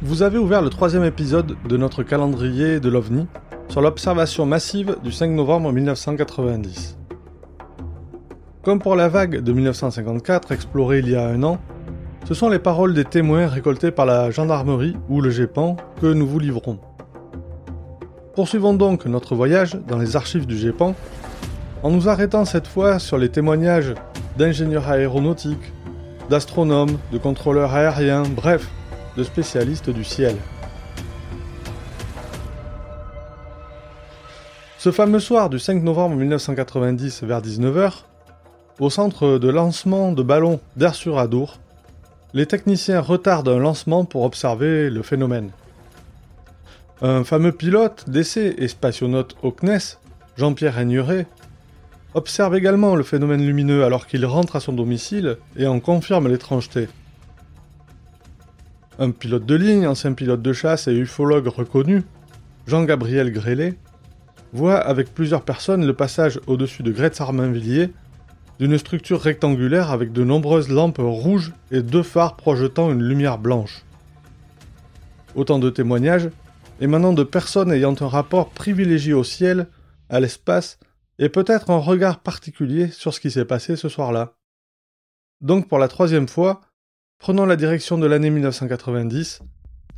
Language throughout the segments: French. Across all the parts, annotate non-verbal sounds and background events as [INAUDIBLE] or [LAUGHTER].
Vous avez ouvert le troisième épisode de notre calendrier de l'OVNI sur l'observation massive du 5 novembre 1990. Comme pour la vague de 1954 explorée il y a un an, ce sont les paroles des témoins récoltés par la gendarmerie ou le GEPAN que nous vous livrons. Poursuivons donc notre voyage dans les archives du GEPAN en nous arrêtant cette fois sur les témoignages d'ingénieurs aéronautiques, d'astronomes, de contrôleurs aériens, bref, spécialistes du ciel. Ce fameux soir du 5 novembre 1990 vers 19h, au centre de lancement de ballons d'Air sur Adour, les techniciens retardent un lancement pour observer le phénomène. Un fameux pilote d'essai et spationaute au CNES, Jean-Pierre Régnuret, observe également le phénomène lumineux alors qu'il rentre à son domicile et en confirme l'étrangeté. Un pilote de ligne, ancien pilote de chasse et ufologue reconnu, Jean-Gabriel Grélé, voit avec plusieurs personnes le passage au-dessus de Gretz-Armainvilliers d'une structure rectangulaire avec de nombreuses lampes rouges et deux phares projetant une lumière blanche. Autant de témoignages émanant de personnes ayant un rapport privilégié au ciel, à l'espace et peut-être un regard particulier sur ce qui s'est passé ce soir-là. Donc pour la troisième fois, prenons la direction de l'année 1990,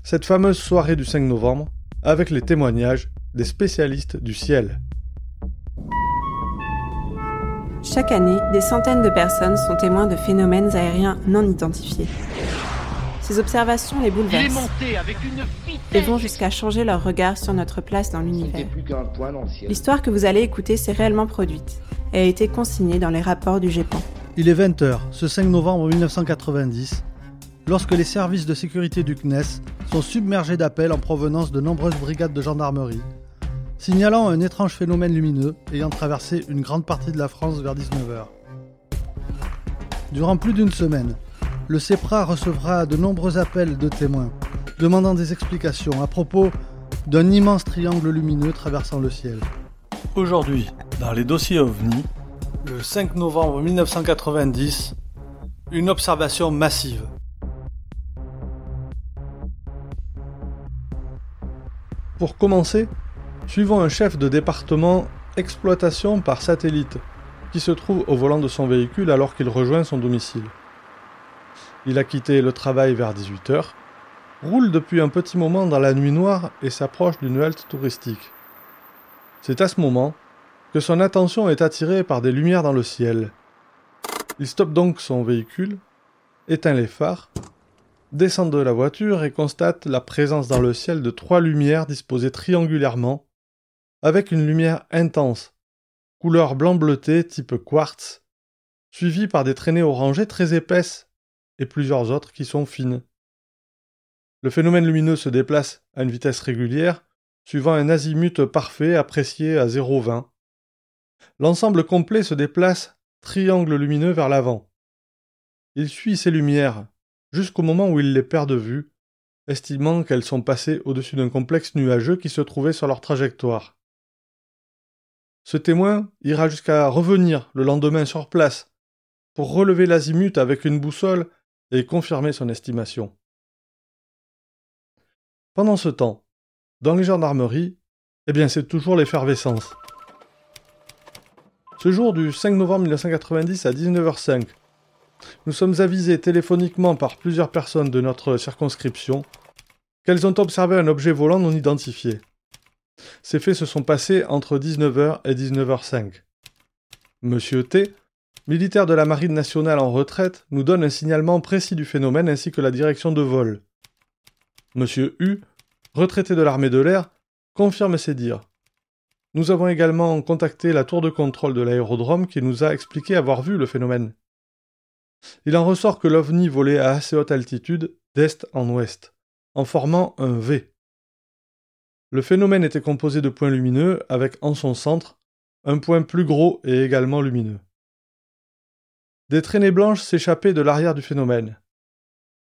cette fameuse soirée du 5 novembre, avec les témoignages des spécialistes du ciel. Chaque année, des centaines de personnes sont témoins de phénomènes aériens non identifiés. Ces observations les bouleversent et vont jusqu'à changer leur regard sur notre place dans l'univers. L'histoire que vous allez écouter s'est réellement produite et a été consignée dans les rapports du GEPAN. Il est 20h, ce 5 novembre 1990, lorsque les services de sécurité du CNES sont submergés d'appels en provenance de nombreuses brigades de gendarmerie, signalant un étrange phénomène lumineux ayant traversé une grande partie de la France vers 19h. Durant plus d'une semaine, le CEPRA recevra de nombreux appels de témoins, demandant des explications à propos d'un immense triangle lumineux traversant le ciel. Aujourd'hui, dans les dossiers OVNI, le 5 novembre 1990, une observation massive. Pour commencer, suivons un chef de département exploitation par satellite qui se trouve au volant de son véhicule alors qu'il rejoint son domicile. Il a quitté le travail vers 18h, roule depuis un petit moment dans la nuit noire et s'approche d'une halte touristique. C'est à ce moment que son attention est attirée par des lumières dans le ciel. Il stoppe donc son véhicule, éteint les phares, descend de la voiture et constate la présence dans le ciel de trois lumières disposées triangulairement, avec une lumière intense, couleur blanc bleuté type quartz, suivie par des traînées orangées très épaisses et plusieurs autres qui sont fines. Le phénomène lumineux se déplace à une vitesse régulière, suivant un azimut parfait apprécié à 0,20. L'ensemble complet se déplace triangle lumineux vers l'avant. Il suit ces lumières jusqu'au moment où il les perd de vue, estimant qu'elles sont passées au-dessus d'un complexe nuageux qui se trouvait sur leur trajectoire. Ce témoin ira jusqu'à revenir le lendemain sur place pour relever l'azimut avec une boussole et confirmer son estimation. Pendant ce temps, dans les gendarmeries, eh bien c'est toujours l'effervescence. Ce jour du 5 novembre 1990 à 19h05, nous sommes avisés téléphoniquement par plusieurs personnes de notre circonscription qu'elles ont observé un objet volant non identifié. Ces faits se sont passés entre 19h et 19h05. Monsieur T militaire de la Marine nationale en retraite, nous donne un signalement précis du phénomène ainsi que la direction de vol. Monsieur U, retraité de l'armée de l'air, confirme ces dires. Nous avons également contacté la tour de contrôle de l'aérodrome qui nous a expliqué avoir vu le phénomène. Il en ressort que l'OVNI volait à assez haute altitude, d'est en ouest, en formant un V. Le phénomène était composé de points lumineux avec en son centre un point plus gros et également lumineux. Des traînées blanches s'échappaient de l'arrière du phénomène.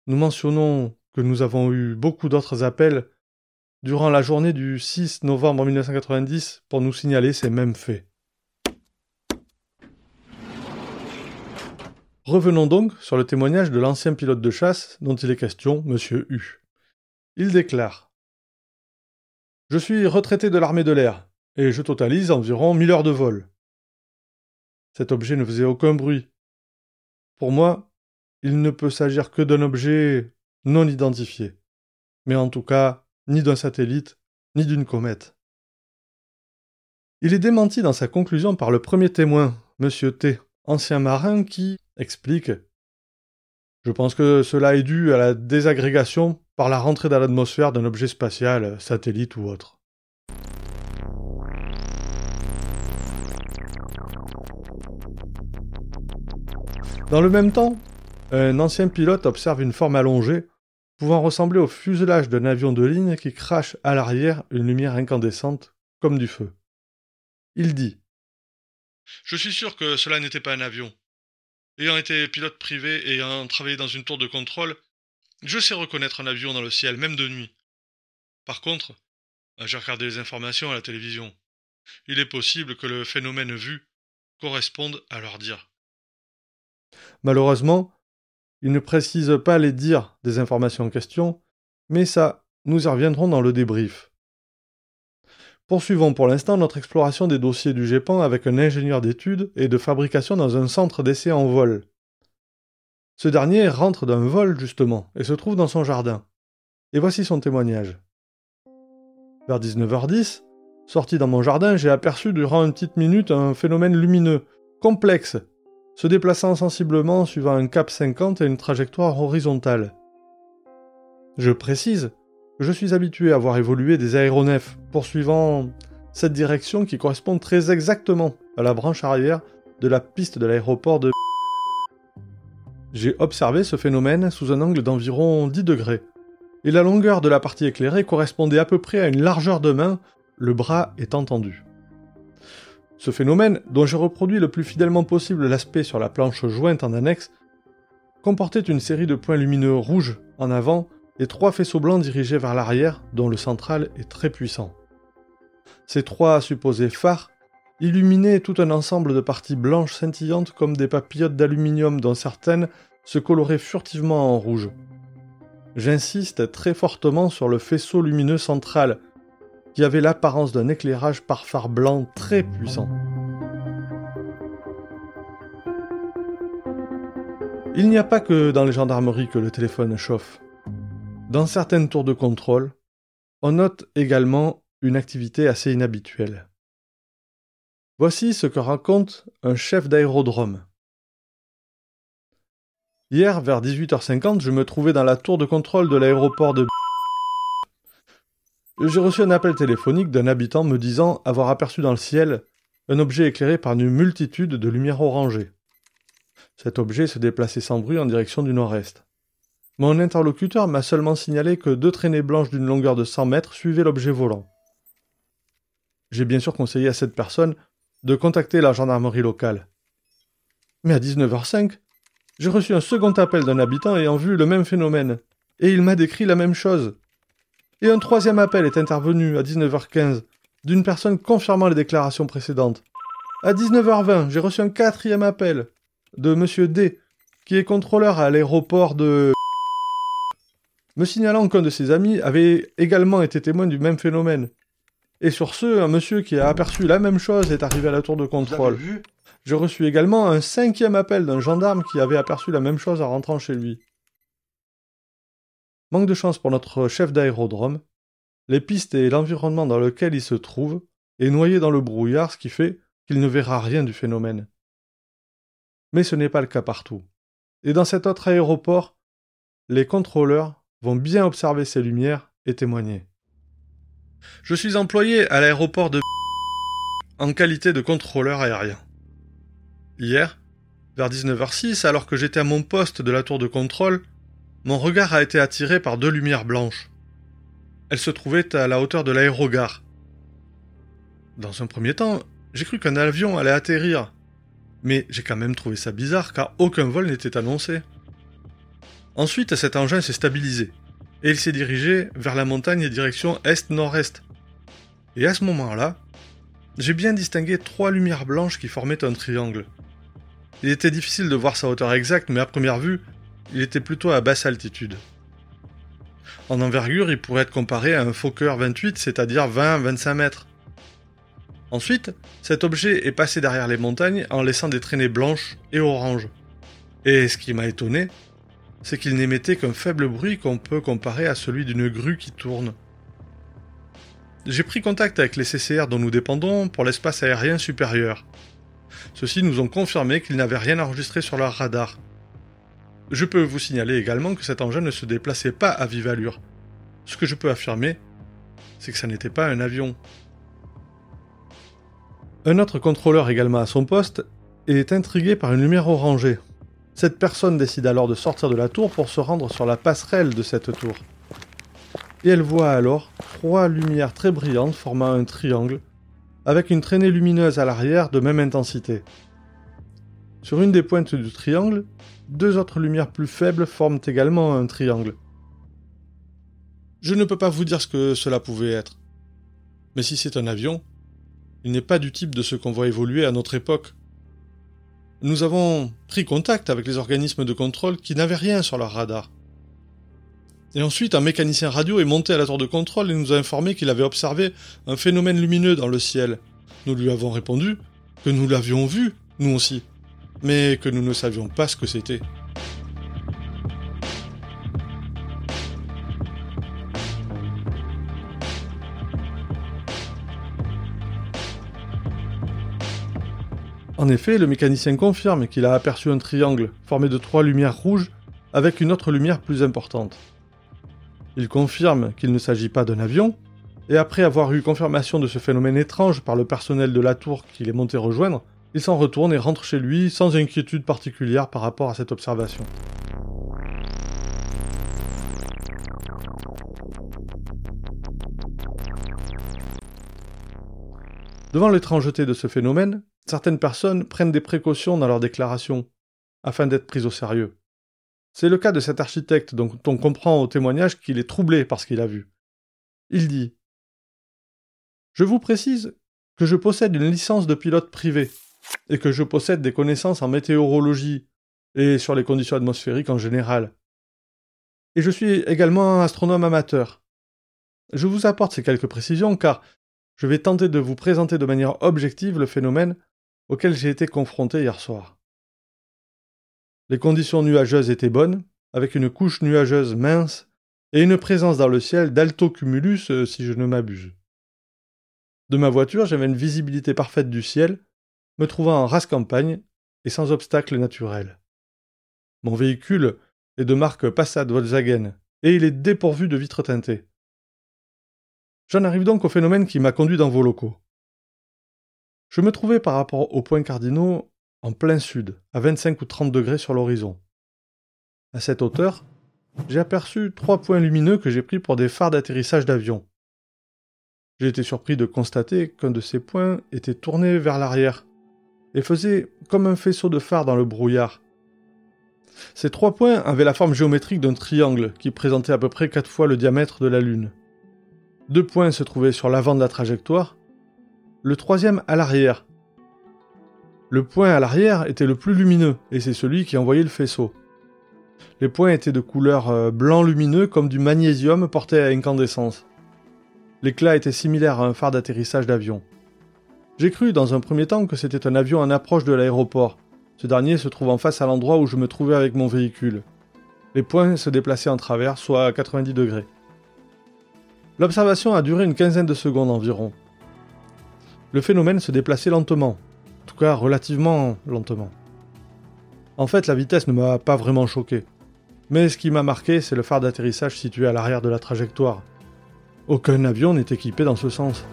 Nous mentionnons que nous avons eu beaucoup d'autres appels durant la journée du 6 novembre 1990 pour nous signaler ces mêmes faits. Revenons donc sur le témoignage de l'ancien pilote de chasse dont il est question, Monsieur U. Il déclare Je suis retraité de l'armée de l'air, et je totalise environ 1000 heures de vol. Cet objet ne faisait aucun bruit. Pour moi, il ne peut s'agir que d'un objet non identifié. Mais en tout cas, ni d'un satellite, ni d'une comète. Il est démenti dans sa conclusion par le premier témoin, M. T, ancien marin, qui explique Je pense que cela est dû à la désagrégation par la rentrée dans l'atmosphère d'un objet spatial, satellite ou autre. Dans le même temps, un ancien pilote observe une forme allongée, pouvant ressembler au fuselage d'un avion de ligne qui crache à l'arrière une lumière incandescente comme du feu. Il dit Je suis sûr que cela n'était pas un avion. Ayant été pilote privé et ayant travaillé dans une tour de contrôle, je sais reconnaître un avion dans le ciel, même de nuit. Par contre, j'ai regardé les informations à la télévision. Il est possible que le phénomène vu corresponde à leur dire. Malheureusement, il ne précise pas les dires des informations en question, mais ça, nous y reviendrons dans le débrief. Poursuivons pour l'instant notre exploration des dossiers du GEPAN avec un ingénieur d'études et de fabrication dans un centre d'essai en vol. Ce dernier rentre d'un vol justement et se trouve dans son jardin. Et voici son témoignage. Vers 19h10, sorti dans mon jardin, j'ai aperçu durant une petite minute un phénomène lumineux, complexe, se déplaçant sensiblement suivant un cap 50 et une trajectoire horizontale. Je précise je suis habitué à voir évoluer des aéronefs poursuivant cette direction qui correspond très exactement à la branche arrière de la piste de l'aéroport de J'ai observé ce phénomène sous un angle d'environ 10 degrés, et la longueur de la partie éclairée correspondait à peu près à une largeur de main, le bras étant tendu. Ce phénomène, dont j'ai reproduit le plus fidèlement possible l'aspect sur la planche jointe en annexe, comportait une série de points lumineux rouges en avant et trois faisceaux blancs dirigés vers l'arrière, dont le central est très puissant. Ces trois supposés phares illuminaient tout un ensemble de parties blanches scintillantes comme des papillotes d'aluminium dont certaines se coloraient furtivement en rouge. J'insiste très fortement sur le faisceau lumineux central, qui avait l'apparence d'un éclairage par phare blanc très puissant. Il n'y a pas que dans les gendarmeries que le téléphone chauffe. Dans certaines tours de contrôle, on note également une activité assez inhabituelle. Voici ce que raconte un chef d'aérodrome. Hier, vers 18h50, je me trouvais dans la tour de contrôle de l'aéroport de J'ai reçu un appel téléphonique d'un habitant me disant avoir aperçu dans le ciel un objet éclairé par une multitude de lumières orangées. Cet objet se déplaçait sans bruit en direction du nord-est. Mon interlocuteur m'a seulement signalé que deux traînées blanches d'une longueur de 100 mètres suivaient l'objet volant. J'ai bien sûr conseillé à cette personne de contacter la gendarmerie locale. Mais à 19h05, j'ai reçu un second appel d'un habitant ayant vu le même phénomène, et il m'a décrit la même chose. Et un troisième appel est intervenu à 19h15 d'une personne confirmant les déclarations précédentes. À 19h20, j'ai reçu un quatrième appel de M. D, qui est contrôleur à l'aéroport de me signalant qu'un de ses amis avait également été témoin du même phénomène. Et sur ce, un monsieur qui a aperçu la même chose est arrivé à la tour de contrôle. J'ai reçu également un cinquième appel d'un gendarme qui avait aperçu la même chose en rentrant chez lui. Manque de chance pour notre chef d'aérodrome. Les pistes et l'environnement dans lequel il se trouve est noyé dans le brouillard, ce qui fait qu'il ne verra rien du phénomène. Mais ce n'est pas le cas partout. Et dans cet autre aéroport, les contrôleurs vont bien observer ces lumières et témoigner. Je suis employé à l'aéroport de en qualité de contrôleur aérien. Hier, vers 19h06, alors que j'étais à mon poste de la tour de contrôle, mon regard a été attiré par deux lumières blanches. Elles se trouvaient à la hauteur de l'aérogare. Dans un premier temps, j'ai cru qu'un avion allait atterrir, mais j'ai quand même trouvé ça bizarre car aucun vol n'était annoncé. Ensuite, cet engin s'est stabilisé, et il s'est dirigé vers la montagne direction est-nord-est. Et à ce moment-là, j'ai bien distingué trois lumières blanches qui formaient un triangle. Il était difficile de voir sa hauteur exacte, mais à première vue, il était plutôt à basse altitude. En envergure, il pourrait être comparé à un Fokker 28, c'est-à-dire 20-25 mètres. Ensuite, cet objet est passé derrière les montagnes en laissant des traînées blanches et oranges. Et ce qui m'a étonné, c'est qu'il n'émettait qu'un faible bruit qu'on peut comparer à celui d'une grue qui tourne. J'ai pris contact avec les CCR dont nous dépendons pour l'espace aérien supérieur. Ceux-ci nous ont confirmé qu'ils n'avaient rien enregistré sur leur radar. Je peux vous signaler également que cet engin ne se déplaçait pas à vive allure. Ce que je peux affirmer, c'est que ça n'était pas un avion. Un autre contrôleur également à son poste est intrigué par une lumière orangée. Cette personne décide alors de sortir de la tour pour se rendre sur la passerelle de cette tour. Et elle voit alors trois lumières très brillantes formant un triangle, avec une traînée lumineuse à l'arrière de même intensité. Sur une des pointes du triangle, deux autres lumières plus faibles forment également un triangle. Je ne peux pas vous dire ce que cela pouvait être. Mais si c'est un avion, il n'est pas du type de ce qu'on voit évoluer à notre époque. Nous avons pris contact avec les organismes de contrôle qui n'avaient rien sur leur radar. Et ensuite, un mécanicien radio est monté à la tour de contrôle et nous a informé qu'il avait observé un phénomène lumineux dans le ciel. Nous lui avons répondu que nous l'avions vu, nous aussi, mais que nous ne savions pas ce que c'était. En effet, le mécanicien confirme qu'il a aperçu un triangle formé de trois lumières rouges avec une autre lumière plus importante. Il confirme qu'il ne s'agit pas d'un avion, et après avoir eu confirmation de ce phénomène étrange par le personnel de la tour qu'il est monté rejoindre, il s'en retourne et rentre chez lui sans inquiétude particulière par rapport à cette observation. Devant l'étrangeté de ce phénomène, certaines personnes prennent des précautions dans leurs déclarations, afin d'être prises au sérieux. C'est le cas de cet architecte dont on comprend au témoignage qu'il est troublé par ce qu'il a vu. Il dit Je vous précise que je possède une licence de pilote privé et que je possède des connaissances en météorologie et sur les conditions atmosphériques en général. Et je suis également un astronome amateur. Je vous apporte ces quelques précisions car je vais tenter de vous présenter de manière objective le phénomène auquel j'ai été confronté hier soir. Les conditions nuageuses étaient bonnes, avec une couche nuageuse mince et une présence dans le ciel d'altocumulus euh, si je ne m'abuse. De ma voiture, j'avais une visibilité parfaite du ciel, me trouvant en race campagne et sans obstacle naturel. Mon véhicule est de marque Passat Volkswagen et il est dépourvu de vitres teintées. J'en arrive donc au phénomène qui m'a conduit dans vos locaux. Je me trouvais par rapport aux points cardinaux en plein sud, à 25 ou 30 degrés sur l'horizon. À cette hauteur, j'ai aperçu trois points lumineux que j'ai pris pour des phares d'atterrissage d'avion. J'ai été surpris de constater qu'un de ces points était tourné vers l'arrière et faisait comme un faisceau de phare dans le brouillard. Ces trois points avaient la forme géométrique d'un triangle qui présentait à peu près quatre fois le diamètre de la Lune. Deux points se trouvaient sur l'avant de la trajectoire le troisième à l'arrière. Le point à l'arrière était le plus lumineux, et c'est celui qui envoyait le faisceau. Les points étaient de couleur euh, blanc lumineux comme du magnésium porté à incandescence. L'éclat était similaire à un phare d'atterrissage d'avion. J'ai cru dans un premier temps que c'était un avion en approche de l'aéroport. Ce dernier se trouve en face à l'endroit où je me trouvais avec mon véhicule. Les points se déplaçaient en travers, soit à 90 degrés. L'observation a duré une quinzaine de secondes environ le phénomène se déplaçait lentement, en tout cas relativement lentement. En fait, la vitesse ne m'a pas vraiment choqué. Mais ce qui m'a marqué, c'est le phare d'atterrissage situé à l'arrière de la trajectoire. Aucun avion n'est équipé dans ce sens.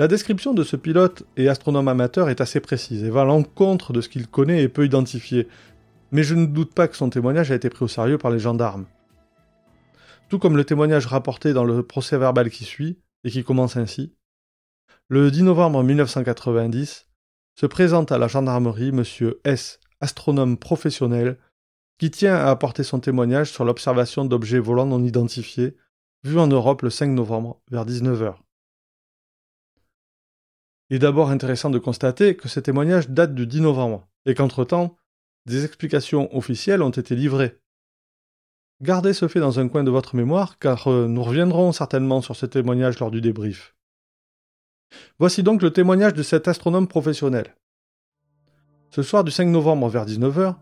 La description de ce pilote et astronome amateur est assez précise et va à l'encontre de ce qu'il connaît et peut identifier, mais je ne doute pas que son témoignage a été pris au sérieux par les gendarmes. Tout comme le témoignage rapporté dans le procès verbal qui suit, et qui commence ainsi. Le 10 novembre 1990, se présente à la gendarmerie M. S, astronome professionnel, qui tient à apporter son témoignage sur l'observation d'objets volants non identifiés, vus en Europe le 5 novembre vers 19h. Il est d'abord intéressant de constater que ces témoignages datent du 10 novembre, et qu'entre-temps, des explications officielles ont été livrées. Gardez ce fait dans un coin de votre mémoire, car euh, nous reviendrons certainement sur ces témoignages lors du débrief. Voici donc le témoignage de cet astronome professionnel. Ce soir du 5 novembre vers 19h,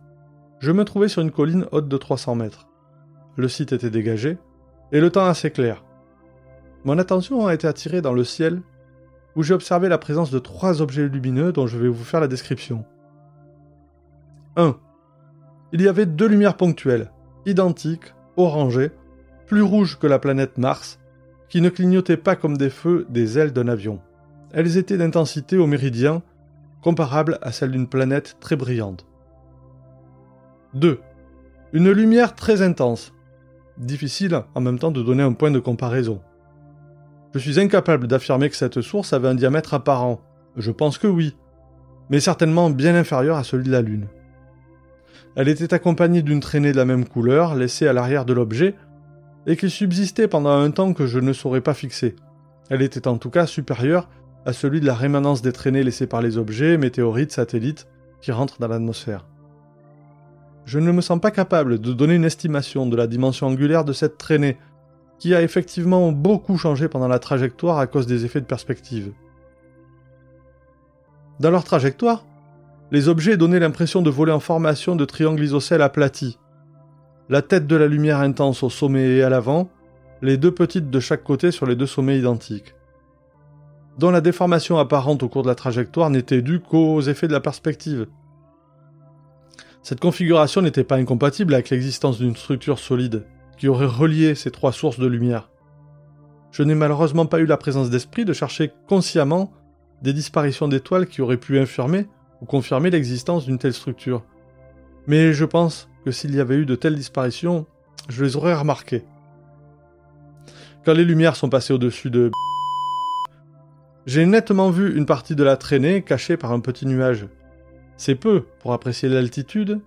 je me trouvais sur une colline haute de 300 mètres. Le site était dégagé, et le temps assez clair. Mon attention a été attirée dans le ciel, où j'ai observé la présence de trois objets lumineux dont je vais vous faire la description. 1. Il y avait deux lumières ponctuelles, identiques, orangées, plus rouges que la planète Mars, qui ne clignotaient pas comme des feux des ailes d'un avion. Elles étaient d'intensité au méridien, comparable à celle d'une planète très brillante. 2. Une lumière très intense. Difficile en même temps de donner un point de comparaison. Je suis incapable d'affirmer que cette source avait un diamètre apparent. Je pense que oui, mais certainement bien inférieur à celui de la Lune. Elle était accompagnée d'une traînée de la même couleur laissée à l'arrière de l'objet, et qui subsistait pendant un temps que je ne saurais pas fixer. Elle était en tout cas supérieure à celui de la rémanence des traînées laissées par les objets, météorites, satellites, qui rentrent dans l'atmosphère. Je ne me sens pas capable de donner une estimation de la dimension angulaire de cette traînée, qui a effectivement beaucoup changé pendant la trajectoire à cause des effets de perspective. Dans leur trajectoire, les objets donnaient l'impression de voler en formation de triangles isocèles aplatis. La tête de la lumière intense au sommet et à l'avant, les deux petites de chaque côté sur les deux sommets identiques. Dont la déformation apparente au cours de la trajectoire n'était due qu'aux effets de la perspective. Cette configuration n'était pas incompatible avec l'existence d'une structure solide qui aurait relié ces trois sources de lumière. Je n'ai malheureusement pas eu la présence d'esprit de chercher consciemment des disparitions d'étoiles qui auraient pu infirmer ou confirmer l'existence d'une telle structure. Mais je pense que s'il y avait eu de telles disparitions, je les aurais remarquées. Quand les lumières sont passées au-dessus de [COUGHS] j'ai nettement vu une partie de la traînée cachée par un petit nuage. C'est peu pour apprécier l'altitude,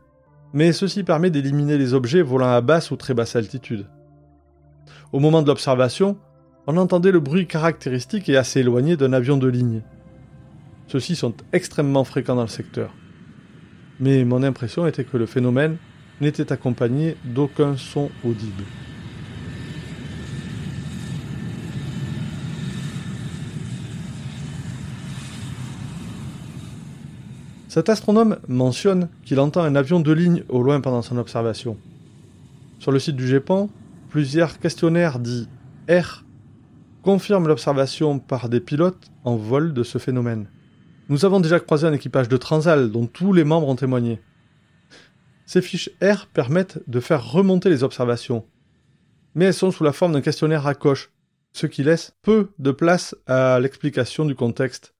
mais ceci permet d'éliminer les objets volant à basse ou très basse altitude. Au moment de l'observation, on entendait le bruit caractéristique et assez éloigné d'un avion de ligne. Ceux-ci sont extrêmement fréquents dans le secteur. Mais mon impression était que le phénomène n'était accompagné d'aucun son audible. Cet astronome mentionne qu'il entend un avion de ligne au loin pendant son observation. Sur le site du GEPAN, plusieurs questionnaires dits R confirment l'observation par des pilotes en vol de ce phénomène. Nous avons déjà croisé un équipage de Transal dont tous les membres ont témoigné. Ces fiches R permettent de faire remonter les observations, mais elles sont sous la forme d'un questionnaire à coche, ce qui laisse peu de place à l'explication du contexte.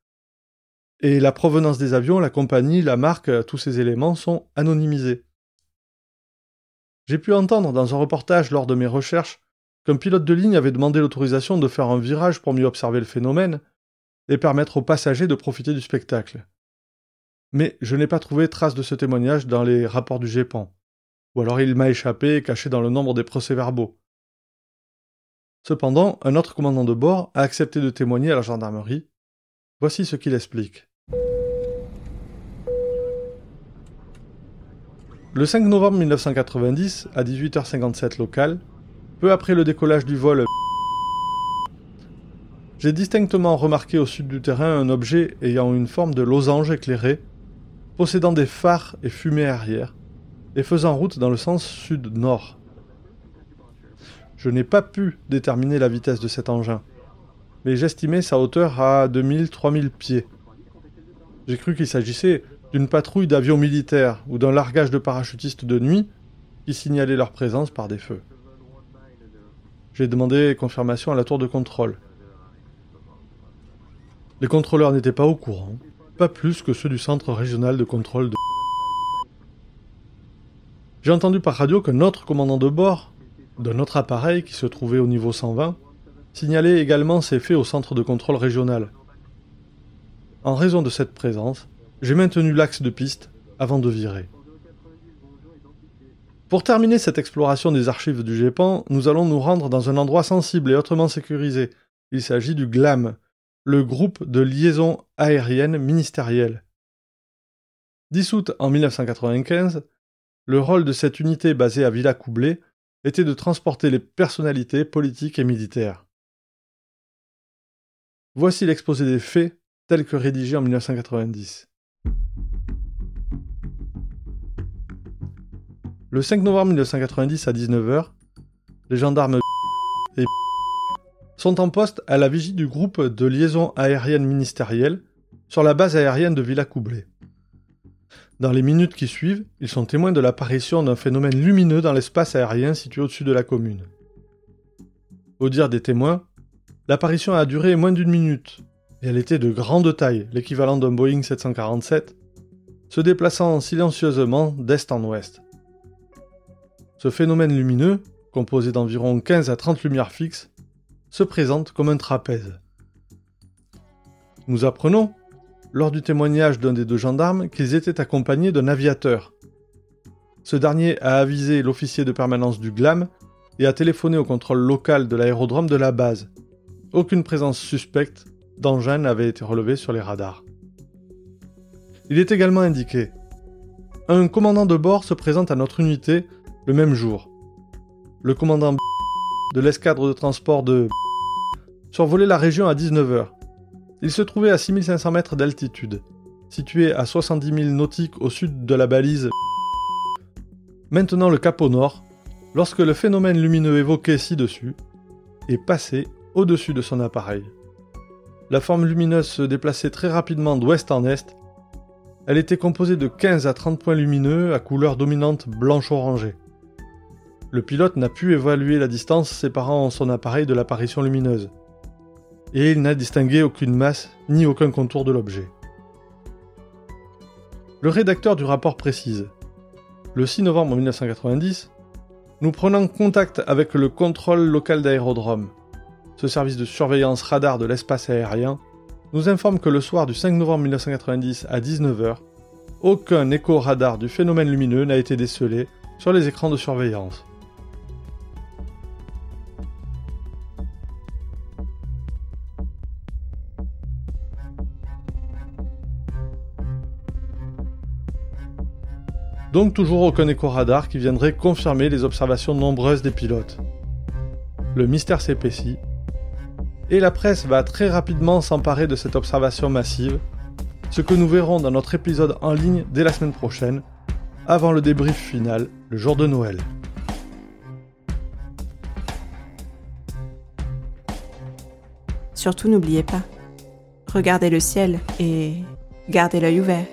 Et la provenance des avions, la compagnie, la marque, tous ces éléments sont anonymisés. J'ai pu entendre dans un reportage lors de mes recherches qu'un pilote de ligne avait demandé l'autorisation de faire un virage pour mieux observer le phénomène et permettre aux passagers de profiter du spectacle. Mais je n'ai pas trouvé trace de ce témoignage dans les rapports du GEPAN. Ou alors il m'a échappé, caché dans le nombre des procès-verbaux. Cependant, un autre commandant de bord a accepté de témoigner à la gendarmerie. Voici ce qu'il explique. Le 5 novembre 1990, à 18h57 local, peu après le décollage du vol, j'ai distinctement remarqué au sud du terrain un objet ayant une forme de losange éclairé, possédant des phares et fumées arrière, et faisant route dans le sens sud-nord. Je n'ai pas pu déterminer la vitesse de cet engin, mais j'estimais sa hauteur à 2000-3000 pieds. J'ai cru qu'il s'agissait d'une patrouille d'avions militaires ou d'un largage de parachutistes de nuit qui signalaient leur présence par des feux. J'ai demandé confirmation à la tour de contrôle. Les contrôleurs n'étaient pas au courant, pas plus que ceux du centre régional de contrôle de... J'ai entendu par radio qu'un autre commandant de bord, d'un autre appareil qui se trouvait au niveau 120, signalait également ces faits au centre de contrôle régional. En raison de cette présence, j'ai maintenu l'axe de piste avant de virer. Pour terminer cette exploration des archives du GEPAN, nous allons nous rendre dans un endroit sensible et hautement sécurisé. Il s'agit du GLAM, le groupe de liaison aérienne ministérielle. Dissoute en 1995, le rôle de cette unité basée à Villacoublay était de transporter les personnalités politiques et militaires. Voici l'exposé des faits tel que rédigé en 1990. Le 5 novembre 1990 à 19h, les gendarmes et sont en poste à la vigie du groupe de liaison aérienne ministérielle sur la base aérienne de Villacoublay. Dans les minutes qui suivent, ils sont témoins de l'apparition d'un phénomène lumineux dans l'espace aérien situé au-dessus de la commune. Au dire des témoins, l'apparition a duré moins d'une minute, et elle était de grande taille, l'équivalent d'un Boeing 747, se déplaçant silencieusement d'est en ouest. Ce phénomène lumineux, composé d'environ 15 à 30 lumières fixes, se présente comme un trapèze. Nous apprenons, lors du témoignage d'un des deux gendarmes, qu'ils étaient accompagnés d'un aviateur. Ce dernier a avisé l'officier de permanence du GLAM et a téléphoné au contrôle local de l'aérodrome de la base. Aucune présence suspecte d'engin n'avait été relevée sur les radars. Il est également indiqué un commandant de bord se présente à notre unité le même jour. Le commandant de l'escadre de transport de survolait la région à 19h. Il se trouvait à 6500 mètres d'altitude, situé à 70 000 nautiques au sud de la balise. Maintenant le cap au nord, lorsque le phénomène lumineux évoqué ci-dessus est passé au-dessus de son appareil. La forme lumineuse se déplaçait très rapidement d'ouest en est. Elle était composée de 15 à 30 points lumineux à couleur dominante blanche-orangée. Le pilote n'a pu évaluer la distance séparant son appareil de l'apparition lumineuse. Et il n'a distingué aucune masse ni aucun contour de l'objet. Le rédacteur du rapport précise Le 6 novembre 1990, nous prenons contact avec le contrôle local d'aérodrome. Ce service de surveillance radar de l'espace aérien nous informe que le soir du 5 novembre 1990 à 19h, aucun écho radar du phénomène lumineux n'a été décelé sur les écrans de surveillance. Donc toujours aucun écho-radar qui viendrait confirmer les observations nombreuses des pilotes. Le mystère s'épaissit, et la presse va très rapidement s'emparer de cette observation massive, ce que nous verrons dans notre épisode en ligne dès la semaine prochaine, avant le débrief final, le jour de Noël. Surtout n'oubliez pas, regardez le ciel et gardez l'œil ouvert.